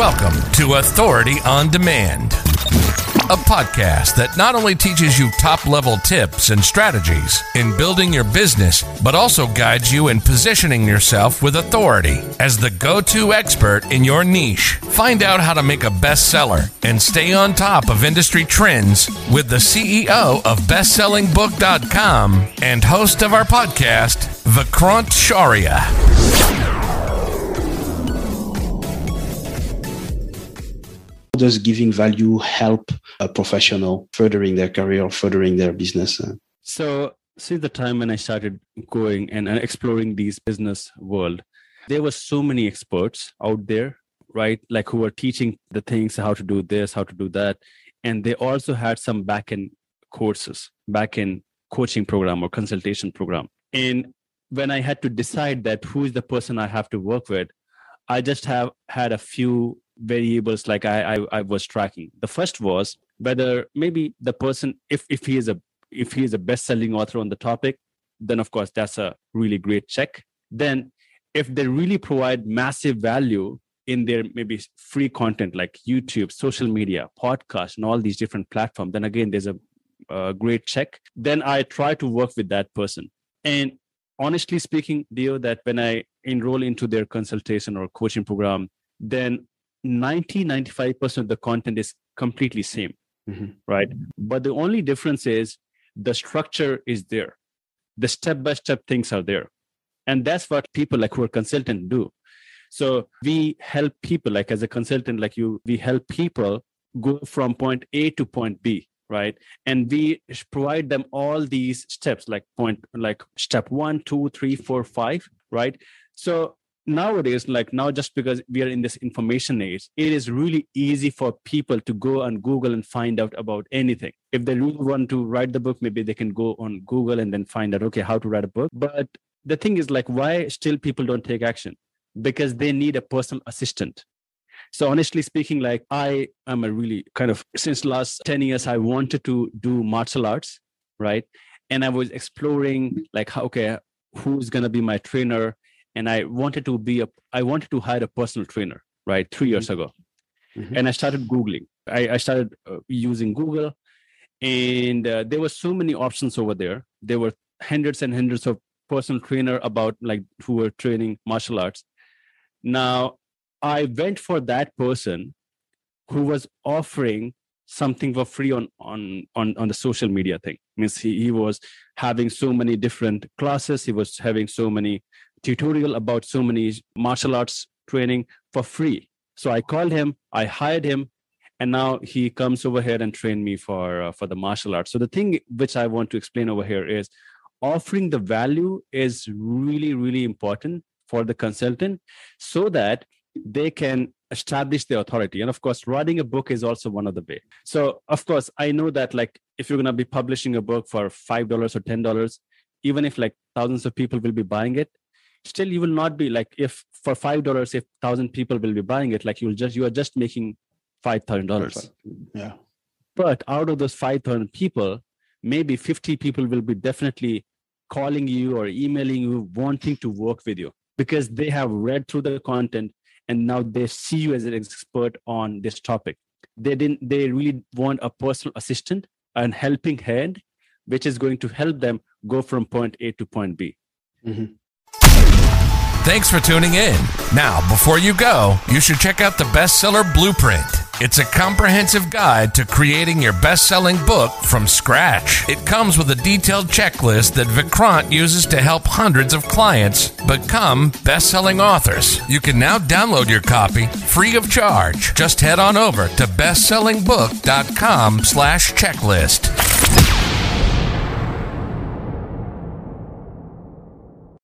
Welcome to Authority on Demand, a podcast that not only teaches you top level tips and strategies in building your business, but also guides you in positioning yourself with authority as the go to expert in your niche. Find out how to make a bestseller and stay on top of industry trends with the CEO of BestsellingBook.com and host of our podcast, Vikrant Shaurya. Does giving value help a professional furthering their career, furthering their business? So, since the time when I started going and exploring these business world, there were so many experts out there, right? Like who were teaching the things, how to do this, how to do that. And they also had some back end courses, back end coaching program or consultation program. And when I had to decide that who is the person I have to work with, I just have had a few variables like I, I, I was tracking. The first was whether maybe the person, if if he is a if he is a best-selling author on the topic, then of course that's a really great check. Then if they really provide massive value in their maybe free content like YouTube, social media, podcast, and all these different platforms, then again there's a, a great check. Then I try to work with that person. And honestly speaking, Dio, that when I enroll into their consultation or coaching program, then 90 95% of the content is completely same mm-hmm. right? But the only difference is the structure is there. The step by step things are there. And that's what people like who are consultant do. So we help people like as a consultant like you we help people go from point a to point b right? And we provide them all these steps like point like step one two three four five right? So nowadays like now just because we are in this information age it is really easy for people to go on google and find out about anything. If they really want to write the book maybe they can go on google and then find out okay how to write a book. But the thing is like why still people don't take action? Because they need a personal assistant. So honestly speaking like i am a really kind of since last 10 years i wanted to do martial arts right? And i was exploring like how okay who's going to be my trainer and I wanted to be a I wanted to hire a personal trainer right 3 years mm-hmm. ago, mm-hmm. and I started googling. I, I started uh, using Google, and uh, there were so many options over there. There were hundreds and hundreds of personal trainer about like who were training martial arts. Now I went for that person who was offering something for free on on on, on the social media thing means he, he was having so many different classes he was having so many tutorial about so many martial arts training for free. So I called him, I hired him, and now he comes over here and train me for uh, for the martial arts. So the thing which I want to explain over here is offering the value is really really important for the consultant so that they can establish their authority and of course writing a book is also one of the way so of course i know that like if you're going to be publishing a book for five dollars or ten dollars even if like thousands of people will be buying it still you will not be like if for five dollars if thousand people will be buying it like you'll just you are just making five thousand dollars. Yeah. But out of those five thousand people maybe 50 people will be definitely calling you or emailing you wanting to work with you because they have read through the content and now they see you as an expert on this topic. They didn't they really want a personal assistant and helping hand which is going to help them go from point a to point b. Mm-hmm. Thanks for tuning in. Now, before you go, you should check out the Bestseller Blueprint. It's a comprehensive guide to creating your best selling book from scratch. It comes with a detailed checklist that Vikrant uses to help hundreds of clients become best selling authors. You can now download your copy free of charge. Just head on over to bestsellingbook.com slash checklist.